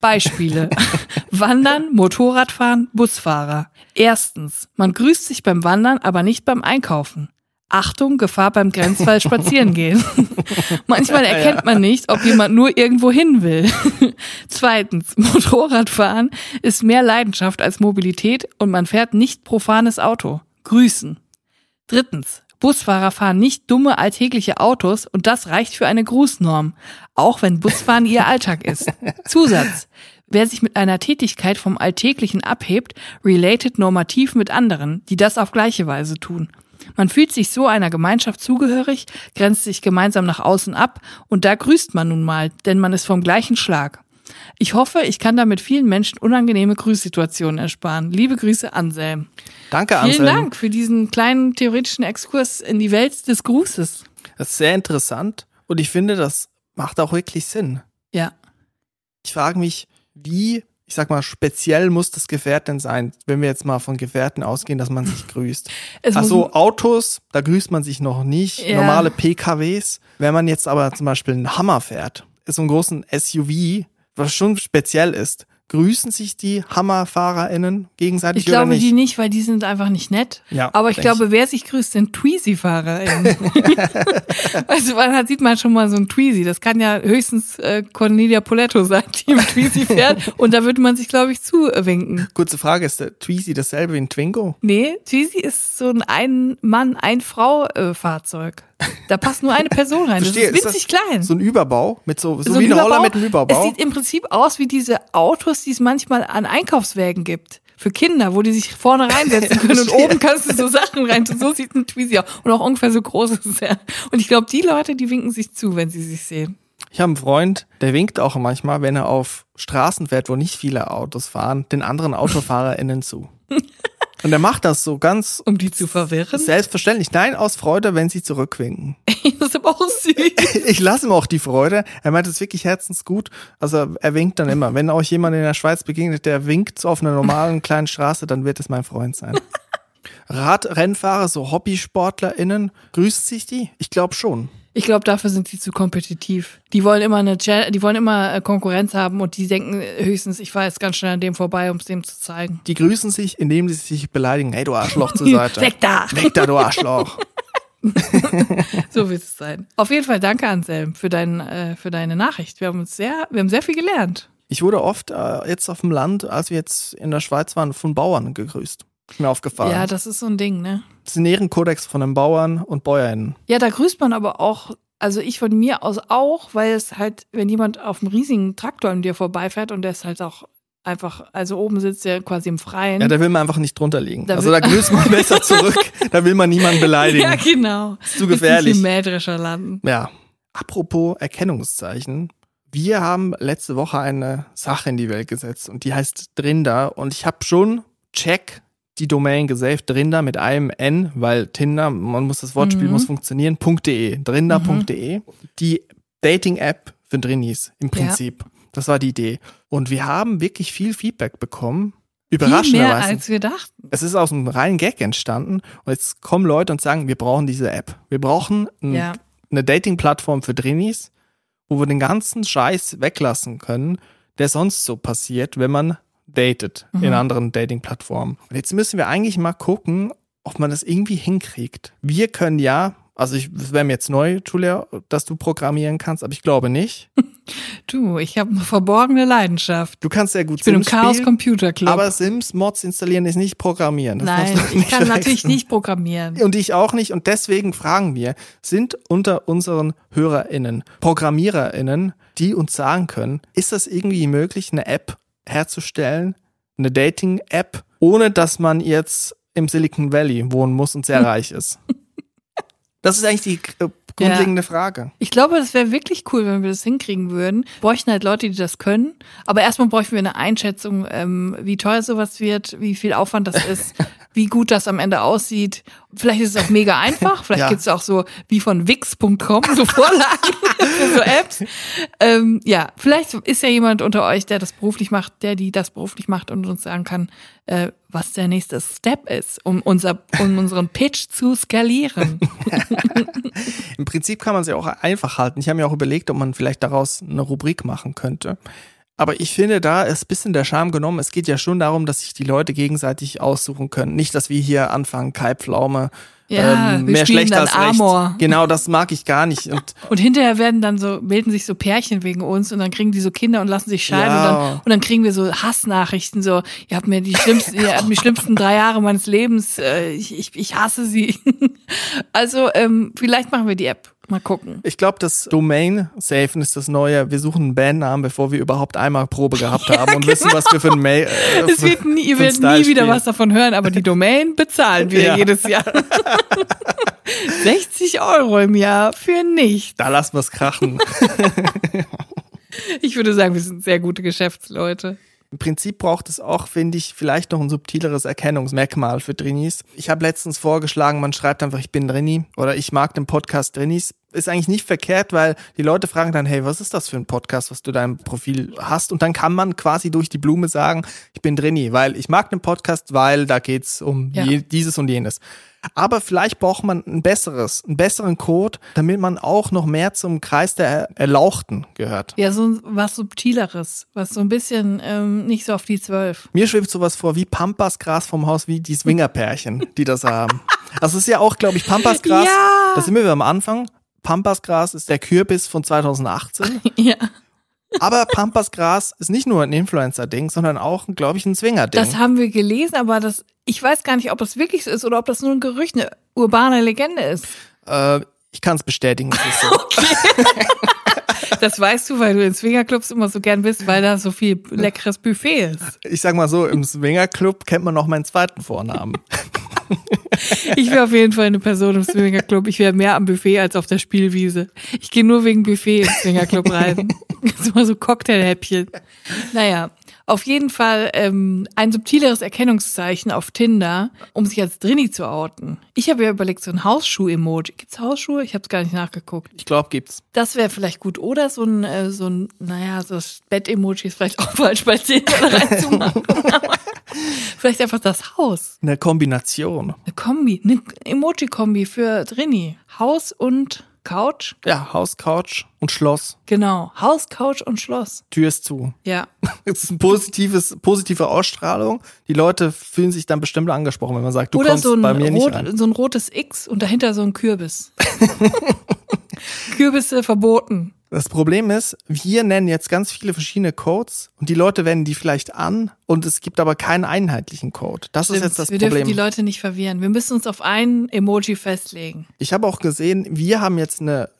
Beispiele. Wandern, Motorradfahren, Busfahrer. Erstens. Man grüßt sich beim Wandern, aber nicht beim Einkaufen. Achtung, Gefahr beim Grenzfall spazieren gehen. Manchmal erkennt man nicht, ob jemand nur irgendwo hin will. Zweitens, Motorradfahren ist mehr Leidenschaft als Mobilität und man fährt nicht profanes Auto. Grüßen. Drittens, Busfahrer fahren nicht dumme alltägliche Autos und das reicht für eine Grußnorm, auch wenn Busfahren ihr Alltag ist. Zusatz. Wer sich mit einer Tätigkeit vom Alltäglichen abhebt, related normativ mit anderen, die das auf gleiche Weise tun. Man fühlt sich so einer Gemeinschaft zugehörig, grenzt sich gemeinsam nach außen ab und da grüßt man nun mal, denn man ist vom gleichen Schlag. Ich hoffe, ich kann damit vielen Menschen unangenehme Grüßsituationen ersparen. Liebe Grüße, Anselm. Danke, Vielen Anselm. Dank für diesen kleinen theoretischen Exkurs in die Welt des Grußes. Das ist sehr interessant und ich finde, das macht auch wirklich Sinn. Ja. Ich frage mich, wie, ich sag mal, speziell muss das Gefährt denn sein, wenn wir jetzt mal von Gefährten ausgehen, dass man sich grüßt. Es Ach muss- so, Autos, da grüßt man sich noch nicht. Ja. Normale PKWs. Wenn man jetzt aber zum Beispiel einen Hammer fährt, ist so einen großen SUV, was schon speziell ist, grüßen sich die HammerfahrerInnen gegenseitig Ich glaube die nicht, weil die sind einfach nicht nett. Ja, Aber ich glaube, wer sich grüßt, sind Tweezy-FahrerInnen. also man hat, sieht man schon mal so ein Tweezy. Das kann ja höchstens äh, Cornelia Poletto sein, die im Tweezy fährt. Und da würde man sich, glaube ich, zuwinken. Kurze Frage, ist der Tweezy dasselbe wie ein Twingo? Nee, Tweezy ist so ein Ein-Mann-, Ein-Frau-Fahrzeug. Da passt nur eine Person rein. Das Verstehe, ist winzig klein. So ein Überbau mit so, so, So wie ein Roller mit einem Es Überbau. sieht im Prinzip aus wie diese Autos, die es manchmal an Einkaufswägen gibt. Für Kinder, wo die sich vorne reinsetzen können und oben kannst du so Sachen rein. So sieht ein Tweezy aus. Und auch ungefähr so groß ist er. Und ich glaube, die Leute, die winken sich zu, wenn sie sich sehen. Ich habe einen Freund, der winkt auch manchmal, wenn er auf Straßen fährt, wo nicht viele Autos fahren, den anderen AutofahrerInnen zu. Und er macht das so ganz Um die zu verwirren. selbstverständlich. Nein, aus Freude, wenn sie zurückwinken. Das ist aber auch süß. Ich lasse ihm auch die Freude. Er meint es wirklich herzensgut. Also er winkt dann immer. Wenn euch jemand in der Schweiz begegnet, der winkt so auf einer normalen kleinen Straße, dann wird es mein Freund sein. Radrennfahrer, so HobbysportlerInnen, grüßt sich die? Ich glaube schon. Ich glaube, dafür sind sie zu kompetitiv. Die wollen immer eine, Cha- die wollen immer äh, Konkurrenz haben und die denken höchstens, ich fahre jetzt ganz schnell an dem vorbei, um es dem zu zeigen. Die grüßen sich, indem sie sich beleidigen. Hey, du Arschloch zur Seite. Weg da! Weg da, du Arschloch. So wird es sein. Auf jeden Fall danke, Anselm, für, dein, äh, für deine Nachricht. Wir haben uns sehr, wir haben sehr viel gelernt. Ich wurde oft äh, jetzt auf dem Land, als wir jetzt in der Schweiz waren, von Bauern gegrüßt. Ist mir aufgefallen. Ja, das ist so ein Ding, ne? das ist ein Ehrenkodex von den Bauern und Bäuerinnen. Ja, da grüßt man aber auch, also ich von mir aus auch, weil es halt, wenn jemand auf einem riesigen Traktor an dir vorbeifährt und der ist halt auch einfach, also oben sitzt der quasi im Freien. Ja, da will man einfach nicht drunter liegen. Da also da grüßt man besser zurück. Da will man niemanden beleidigen. ja genau. Ist zu gefährlich. Ist Mähdrescher landen. Ja. Apropos Erkennungszeichen. Wir haben letzte Woche eine Sache in die Welt gesetzt und die heißt Drinder. Und ich habe schon check die Domain gesaved, Drinder mit einem N, weil Tinder, man muss das Wortspiel Mhm. muss funktionieren, .de, drinder.de. Die Dating-App für Drinnies im Prinzip. Das war die Idee. Und wir haben wirklich viel Feedback bekommen. Viel mehr Überraschenderweise. als wir dachten. Es ist aus einem reinen Gag entstanden und jetzt kommen Leute und sagen, wir brauchen diese App. Wir brauchen ein, Ja. eine Dating-Plattform für Drinis, wo wir den ganzen Scheiß weglassen können, der sonst so passiert, wenn man datet in anderen Dating-Plattformen. Und jetzt müssen wir eigentlich mal gucken, ob man das irgendwie hinkriegt. Wir können ja, also ich wäre mir jetzt neu, Julia, dass du programmieren kannst, aber ich glaube nicht. Du, ich habe eine verborgene Leidenschaft. Du kannst sehr gut Ich bin im Sims Chaos spielen, Computer Club. aber Sims Mods installieren ist nicht programmieren. Das Nein, ich kann natürlich verwechseln. nicht programmieren. Und ich auch nicht. Und deswegen fragen wir, sind unter unseren HörerInnen ProgrammiererInnen, die uns sagen können, ist das irgendwie möglich, eine App herzustellen, eine Dating-App, ohne dass man jetzt im Silicon Valley wohnen muss und sehr reich ist? Das ist eigentlich die äh, grundlegende Frage. Ich glaube, das wäre wirklich cool, wenn wir das hinkriegen würden. Bräuchten halt Leute, die das können. Aber erstmal bräuchten wir eine Einschätzung, ähm, wie teuer sowas wird, wie viel Aufwand das ist, wie gut das am Ende aussieht. Vielleicht ist es auch mega einfach. Vielleicht Ja. gibt's auch so wie von Wix.com so Vorlagen für so Apps. Ähm, ja, vielleicht ist ja jemand unter euch, der das beruflich macht, der die das beruflich macht und uns sagen kann, äh, was der nächste Step ist, um unser, um unseren Pitch zu skalieren. Im Prinzip kann man es ja auch einfach halten. Ich habe mir auch überlegt, ob man vielleicht daraus eine Rubrik machen könnte. Aber ich finde, da ist ein bisschen der Charme genommen. Es geht ja schon darum, dass sich die Leute gegenseitig aussuchen können. Nicht, dass wir hier anfangen, Kai Pflaume, Ja, ähm, wir mehr spielen schlecht dann als recht. Amor. Genau, das mag ich gar nicht. Und Und hinterher werden dann so, melden sich so Pärchen wegen uns und dann kriegen die so Kinder und lassen sich scheiden Ja. und, dann, und dann kriegen wir so Hassnachrichten, so, ihr habt mir die schlimmsten, ihr habt die schlimmsten drei Jahre meines Lebens, äh, ich, ich, ich hasse sie. Also, ähm, vielleicht machen wir die App. Mal gucken. ich glaube, das Domain Safen ist das neue. Wir suchen einen Bandnamen, bevor wir überhaupt einmal Probe gehabt haben und wissen, was wir für ein Mail. Äh, Es wird nie, ihr werdet nie wieder was davon hören, aber die Domain bezahlen wir Ja. jedes Jahr. 60 Euro im Jahr für nichts. Da lassen wir es krachen. Ich würde sagen, wir sind sehr gute Geschäftsleute. Im Prinzip braucht es auch, finde ich, vielleicht noch ein subtileres Erkennungsmerkmal für Drinis. Ich habe letztens vorgeschlagen, man schreibt einfach, ich bin Drini oder ich mag den Podcast Drinis. Ist eigentlich nicht verkehrt, weil die Leute fragen dann, hey, was ist das für ein Podcast, was du da im Profil hast? Und dann kann man quasi durch die Blume sagen, ich bin Drini, weil ich mag den Podcast, weil da geht's um Ja. je, dieses und jenes. Aber vielleicht braucht man ein besseres, einen besseren Code, damit man auch noch mehr zum Kreis der Erlauchten gehört. Ja, so was Subtileres, was so ein bisschen ähm, nicht so auf die Zwölf. Mir schwebt sowas vor wie Pampasgras vom Haus, wie die Swingerpärchen, die das haben. Also es ist ja auch, glaube ich, Pampasgras. Ja. Da sind wir wieder am Anfang. Pampasgras ist der Kürbis von 2018. Ja. Aber Pampasgras ist nicht nur ein Influencer-Ding, sondern auch, glaube ich, ein Swinger-Ding. Das haben wir gelesen, aber das, ich weiß gar nicht, ob das wirklich so ist oder ob das nur ein Gerücht, eine urbane Legende ist. Äh, ich kann es bestätigen. Es ist so. Das weißt du, weil du in Swingerclubs immer so gern bist, weil da so viel leckeres Buffet ist. Ich sag mal so, im Swinger-Club kennt man noch meinen zweiten Vornamen. Ich wäre auf jeden Fall eine Person im Swingerclub. Ich wäre mehr am Buffet als auf der Spielwiese. Ich gehe nur wegen Buffet im Swingerclub rein. so mal so Cocktailhäppchen. Naja, auf jeden Fall ähm, ein subtileres Erkennungszeichen auf Tinder, um sich als Drini zu outen. Ich habe ja überlegt, so ein Hausschuh-Emoji. Gibt's Hausschuhe? Ich habe es gar nicht nachgeguckt. Ich glaube, gibt's. Das wäre vielleicht gut. Oder so ein, äh, so ein, naja, so das Bett-Emoji ist vielleicht auch falsch bei Tinder reinzumachen. Vielleicht einfach das Haus. Eine Kombination. Eine Kombi, eine Emoji-Kombi für Drini. Haus und Couch. Ja, Haus, Couch und Schloss. Genau. Haus, Couch und Schloss. Tür ist zu. Ja. Es ist ein positives, positive Ausstrahlung. Die Leute fühlen sich dann bestimmt angesprochen, wenn man sagt, du Oder kommst so ein, bei mir nicht rot, rein. so ein rotes X und dahinter so ein Kürbis. Kürbisse verboten. Das Problem ist, wir nennen jetzt ganz viele verschiedene Codes und die Leute wenden die vielleicht an und es gibt aber keinen einheitlichen Code. Das ist jetzt das Wir dürfen die Problem. Leute nicht verwirren. Wir müssen uns auf ein Emoji festlegen. Ich habe auch gesehen, wir haben jetzt eine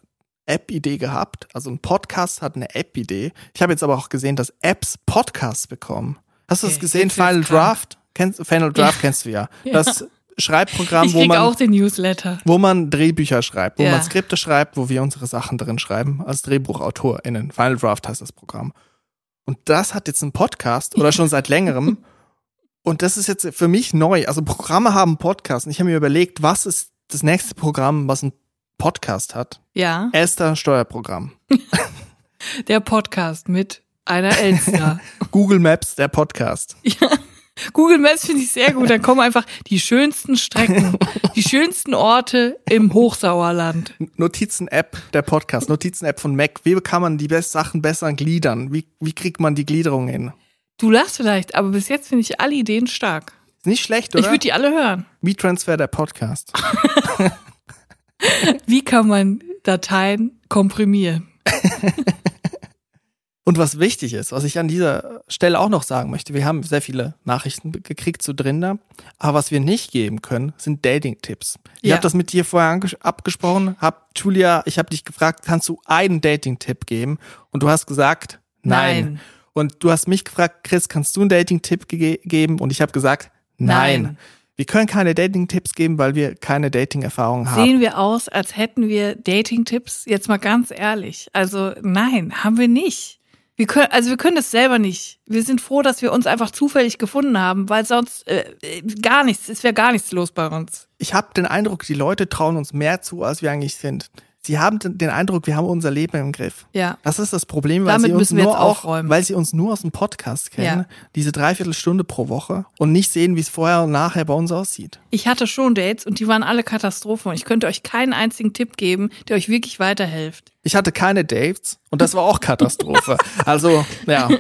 App-Idee gehabt. Also ein Podcast hat eine App-Idee. Ich habe jetzt aber auch gesehen, dass Apps Podcasts bekommen. Hast du Okay, das gesehen? Final. Draft? Kennst, Final Draft kennst du ja. Ja. Das Schreibprogramm, Ich wo man auch den Newsletter. wo man Drehbücher schreibt, wo Ja. man Skripte schreibt, wo wir unsere Sachen drin schreiben, als DrehbuchautorInnen. Final Draft heißt das Programm. Und das hat jetzt einen Podcast oder schon seit längerem. Und das ist jetzt für mich neu. Also Programme haben Podcasts. Und ich habe mir überlegt, was ist das nächste Programm, was einen Podcast hat? Ja. Elster Steuerprogramm. Der Podcast mit einer Elster. Google Maps, der Podcast. Google Maps finde ich sehr gut. Da kommen einfach die schönsten Strecken, die schönsten Orte im Hochsauerland. Notizen-App, der Podcast. Notizen-App von Mac. Wie kann man die best Sachen besser gliedern? Wie, wie kriegt man die Gliederung hin? Du lachst vielleicht, aber bis jetzt finde ich alle Ideen stark. Ist nicht schlecht, Ich oder? würde die alle hören. Wie Transfer der Podcast. Wie kann man Dateien komprimieren? Und was wichtig ist, was ich an dieser Stelle auch noch sagen möchte, wir haben sehr viele Nachrichten gekriegt zu Drinder, aber was wir nicht geben können, sind Dating-Tipps. Ich Ja. habe das mit dir vorher abgesprochen, hab Julia, ich habe dich gefragt, kannst du einen Dating-Tipp geben? Und du hast gesagt, nein. Nein. Und du hast mich gefragt, Chris, kannst du einen Dating-Tipp ge geben? Und ich habe gesagt, nein. Nein. Wir können keine Dating-Tipps geben, weil wir keine Dating-Erfahrung haben. Sehen wir aus, als hätten wir Dating-Tipps? Jetzt mal ganz ehrlich. Also nein, haben wir nicht. Wir können, also wir können das selber nicht. Wir sind froh, dass wir uns einfach zufällig gefunden haben, weil sonst äh, äh, gar nichts, es wäre gar nichts los bei uns. ich habe den Eindruck, die Leute trauen uns mehr zu, als wir eigentlich sind. Sie haben den Eindruck, wir haben unser Leben im Griff. Ja. Das ist das Problem, weil Damit sie uns müssen wir nur auch, aufräumen. weil sie uns nur aus dem Podcast kennen, Ja. diese Dreiviertelstunde pro Woche und nicht sehen, wie es vorher und nachher bei uns aussieht. Ich hatte schon Dates und die waren alle Katastrophe. Und ich könnte euch keinen einzigen Tipp geben, der euch wirklich weiterhilft. Ich hatte keine Dates und das war auch Katastrophe. also, ja.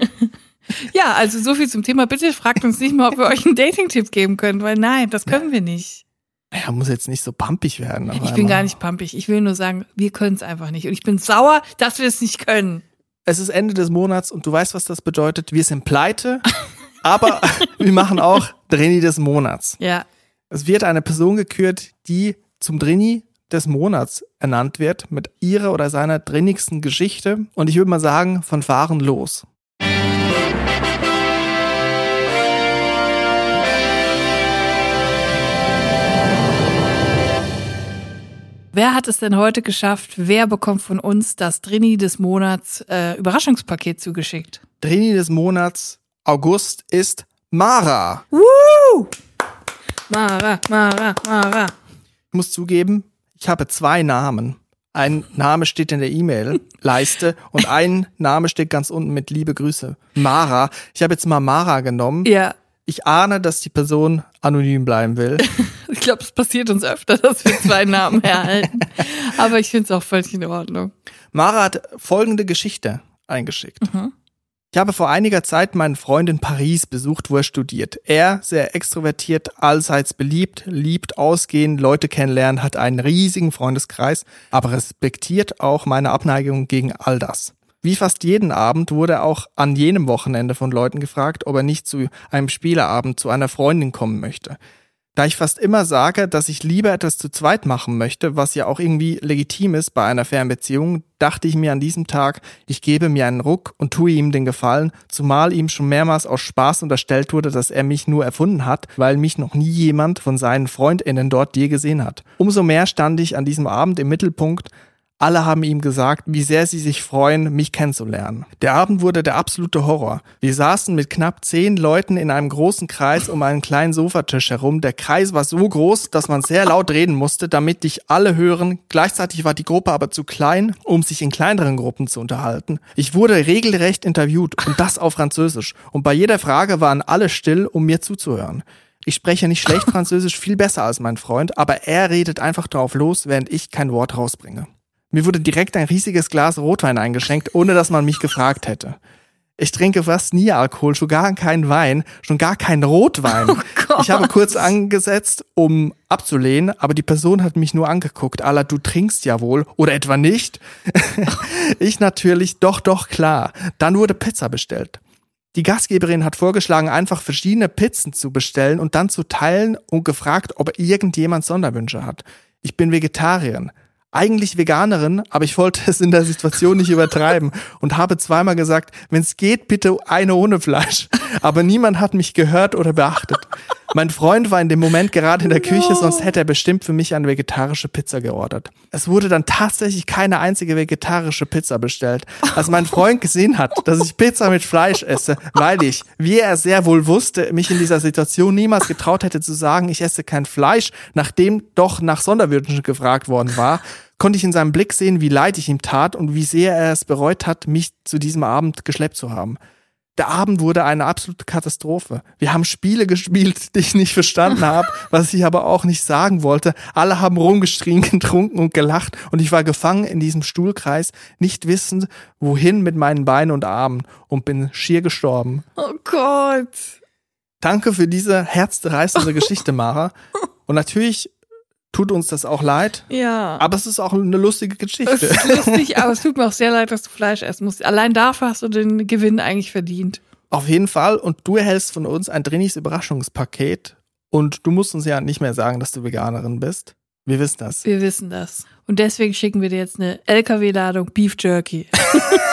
Ja, also so viel zum Thema. Bitte fragt uns nicht mal, ob wir euch einen Dating-Tipp geben können, weil nein, das können wir nicht. Ja, muss jetzt nicht so pumpig werden. Ich bin gar nicht pampig. Ich will nur sagen, wir können es einfach nicht. Und ich bin sauer, dass wir es nicht können. Es ist Ende des Monats und du weißt, was das bedeutet. Wir sind pleite, aber wir machen auch Drini des Monats. Ja. Es wird eine Person gekürt, die zum Drini des Monats ernannt wird mit ihrer oder seiner drinnigsten Geschichte. Und ich würde mal sagen, von Fahren los. Wer hat es denn heute geschafft? Wer bekommt von uns das Drini des Monats äh, Überraschungspaket zugeschickt? Drini des Monats August ist Mara. Woo! Mara, Mara, Mara. Ich muss zugeben, ich habe zwei Namen. Ein Name steht in der E-Mail-Leiste und ein Name steht ganz unten mit Liebe Grüße. Mara. Ich habe jetzt mal Mara genommen. Ja, Ich ahne, dass die Person anonym bleiben will. ich glaube, es passiert uns öfter, dass wir zwei Namen erhalten. Aber ich finde es auch völlig in Ordnung. Mara hat folgende Geschichte eingeschickt. Ich habe vor einiger Zeit meinen Freund in Paris besucht, wo er studiert. Er, sehr extrovertiert, allseits beliebt, liebt ausgehen, Leute kennenlernen, hat einen riesigen Freundeskreis, aber respektiert auch meine Abneigung gegen all das. Wie fast jeden Abend wurde auch an jenem Wochenende von Leuten gefragt, ob er nicht zu einem Spieleabend zu einer Freundin kommen möchte. Da ich fast immer sage, dass ich lieber etwas zu zweit machen möchte, was ja auch irgendwie legitim ist bei einer Fernbeziehung, dachte ich mir an diesem Tag, ich gebe mir einen Ruck und tue ihm den Gefallen, zumal ihm schon mehrmals aus Spaß unterstellt wurde, dass er mich nur erfunden hat, weil mich noch nie jemand von seinen Freundinnen dort je gesehen hat. Umso mehr stand ich an diesem Abend im Mittelpunkt, alle haben ihm gesagt, wie sehr sie sich freuen, mich kennenzulernen. Der Abend wurde der absolute Horror. Wir saßen mit knapp zehn Leuten in einem großen Kreis um einen kleinen Sofatisch herum. Der Kreis war so groß, dass man sehr laut reden musste, damit dich alle hören. Gleichzeitig war die Gruppe aber zu klein, um sich in kleineren Gruppen zu unterhalten. Ich wurde regelrecht interviewt und das auf Französisch. Und bei jeder Frage waren alle still, um mir zuzuhören. Ich spreche nicht schlecht Französisch, viel besser als mein Freund, aber er redet einfach drauf los, während ich kein Wort rausbringe. Mir wurde direkt ein riesiges Glas Rotwein eingeschenkt, ohne dass man mich gefragt hätte. Ich trinke fast nie Alkohol, schon gar keinen Wein, schon gar keinen Rotwein. Gott. ich habe kurz angesetzt, um abzulehnen, aber die Person hat mich nur angeguckt. Alla, du trinkst ja wohl oder etwa nicht? ich natürlich, doch, doch, klar. Dann wurde Pizza bestellt. Die Gastgeberin hat vorgeschlagen, einfach verschiedene Pizzen zu bestellen und dann zu teilen und gefragt, ob irgendjemand Sonderwünsche hat. Ich bin Vegetarierin. Eigentlich Veganerin, aber ich wollte es in der Situation nicht übertreiben und habe zweimal gesagt, wenn es geht, bitte eine ohne Fleisch. Aber niemand hat mich gehört oder beachtet. Mein Freund war in dem Moment gerade in der Küche, sonst hätte er bestimmt für mich eine vegetarische Pizza geordert. Es wurde dann tatsächlich keine einzige vegetarische Pizza bestellt. Als mein Freund gesehen hat, dass ich Pizza mit Fleisch esse, weil ich, wie er sehr wohl wusste, mich in dieser Situation niemals getraut hätte zu sagen, ich esse kein Fleisch, nachdem doch nach Sonderwünschen gefragt worden war, konnte ich in seinem Blick sehen, wie leid ich ihm tat und wie sehr er es bereut hat, mich zu diesem Abend geschleppt zu haben. Der Abend wurde eine absolute Katastrophe. Wir haben Spiele gespielt, die ich nicht verstanden habe, was ich aber auch nicht sagen wollte. Alle haben rumgeschrien, getrunken und gelacht und ich war gefangen in diesem Stuhlkreis, nicht wissend, wohin mit meinen Beinen und Armen und bin schier gestorben. Oh Gott. Danke für diese herzzerreißende Geschichte, Mara. Und natürlich tut uns das auch leid. Ja. Aber es ist auch eine lustige Es Geschichte. ist lustig, aber es tut mir auch sehr leid, dass du Fleisch essen musst. Allein dafür hast du den Gewinn eigentlich verdient. Auf jeden Fall. Und du erhältst von uns ein Drinis Überraschungspaket. Und du musst uns ja nicht mehr sagen, dass du Veganerin bist. Wir wissen das. Wir wissen das. Und deswegen schicken wir dir jetzt eine LKW-Ladung Beef Jerky.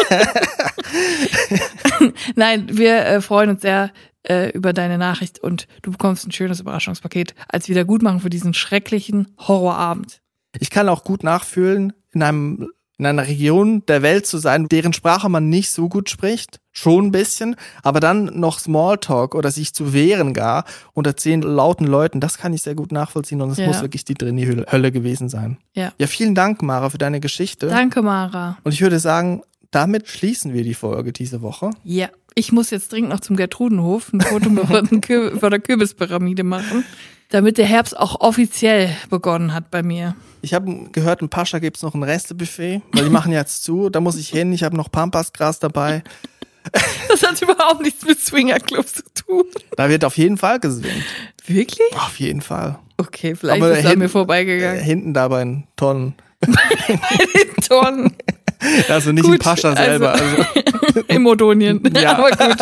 Nein, wir äh, freuen uns sehr äh, über deine Nachricht und du bekommst ein schönes Überraschungspaket als Wiedergutmachung für diesen schrecklichen Horrorabend. Ich kann auch gut nachfühlen, in einem in einer Region der Welt zu sein, deren Sprache man nicht so gut spricht, schon ein bisschen, aber dann noch Smalltalk oder sich zu wehren gar unter zehn lauten Leuten, das kann ich sehr gut nachvollziehen und es Ja. muss wirklich die drin Hölle gewesen sein. Ja. Ja, vielen Dank, Mara, für deine Geschichte. Danke, Mara. Und ich würde sagen, damit schließen wir die Folge diese Woche. Ja. Ich muss jetzt dringend noch zum Gertrudenhof ein Foto von der Kürbispyramide machen, damit der Herbst auch offiziell begonnen hat bei mir. Ich habe gehört, in Pascha gibt's noch ein Restebuffet, weil die machen jetzt zu. Da muss ich hin. Ich habe noch Pampasgras dabei. Das hat überhaupt nichts mit Swingerclubs zu tun. Da wird auf jeden Fall geswingt. Wirklich? Auf jeden Fall. Okay, vielleicht Aber ist es hinten- mir Äh, vorbeigegangen. hinten da bei den Tonnen. Tonnen. Also nicht Gut, Pascha selber. Also. Im Odonien. Ja. Aber gut.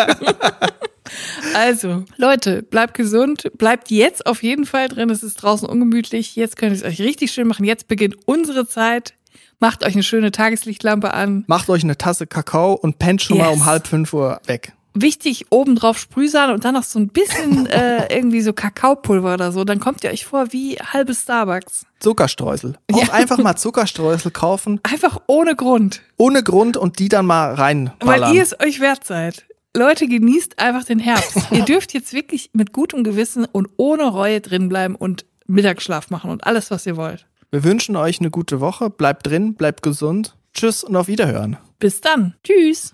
Also, Leute, bleibt gesund, bleibt jetzt auf jeden Fall drin. Es ist draußen ungemütlich. Jetzt könnt ihr es euch richtig schön machen. Jetzt beginnt unsere Zeit. Macht euch eine schöne Tageslichtlampe an. Macht euch eine Tasse Kakao und pennt schon mal Yes. um halb fünf Uhr weg. Wichtig, obendrauf Sprühsahne und dann noch so ein bisschen äh, irgendwie so Kakaopulver oder so. Dann kommt ihr euch vor wie halbes Starbucks. Zuckerstreusel. Auch Ja. einfach mal Zuckerstreusel kaufen, Einfach ohne Grund. ohne Grund und die dann mal Weil reinballern. ihr es euch wert seid. Leute, genießt einfach den Herbst. ihr dürft jetzt wirklich mit gutem Gewissen und ohne Reue drinbleiben und Mittagsschlaf machen und alles, was ihr wollt. Wir wünschen euch eine gute Woche. Bleibt drin, bleibt gesund. Tschüss und auf Wiederhören. Bis dann. Tschüss.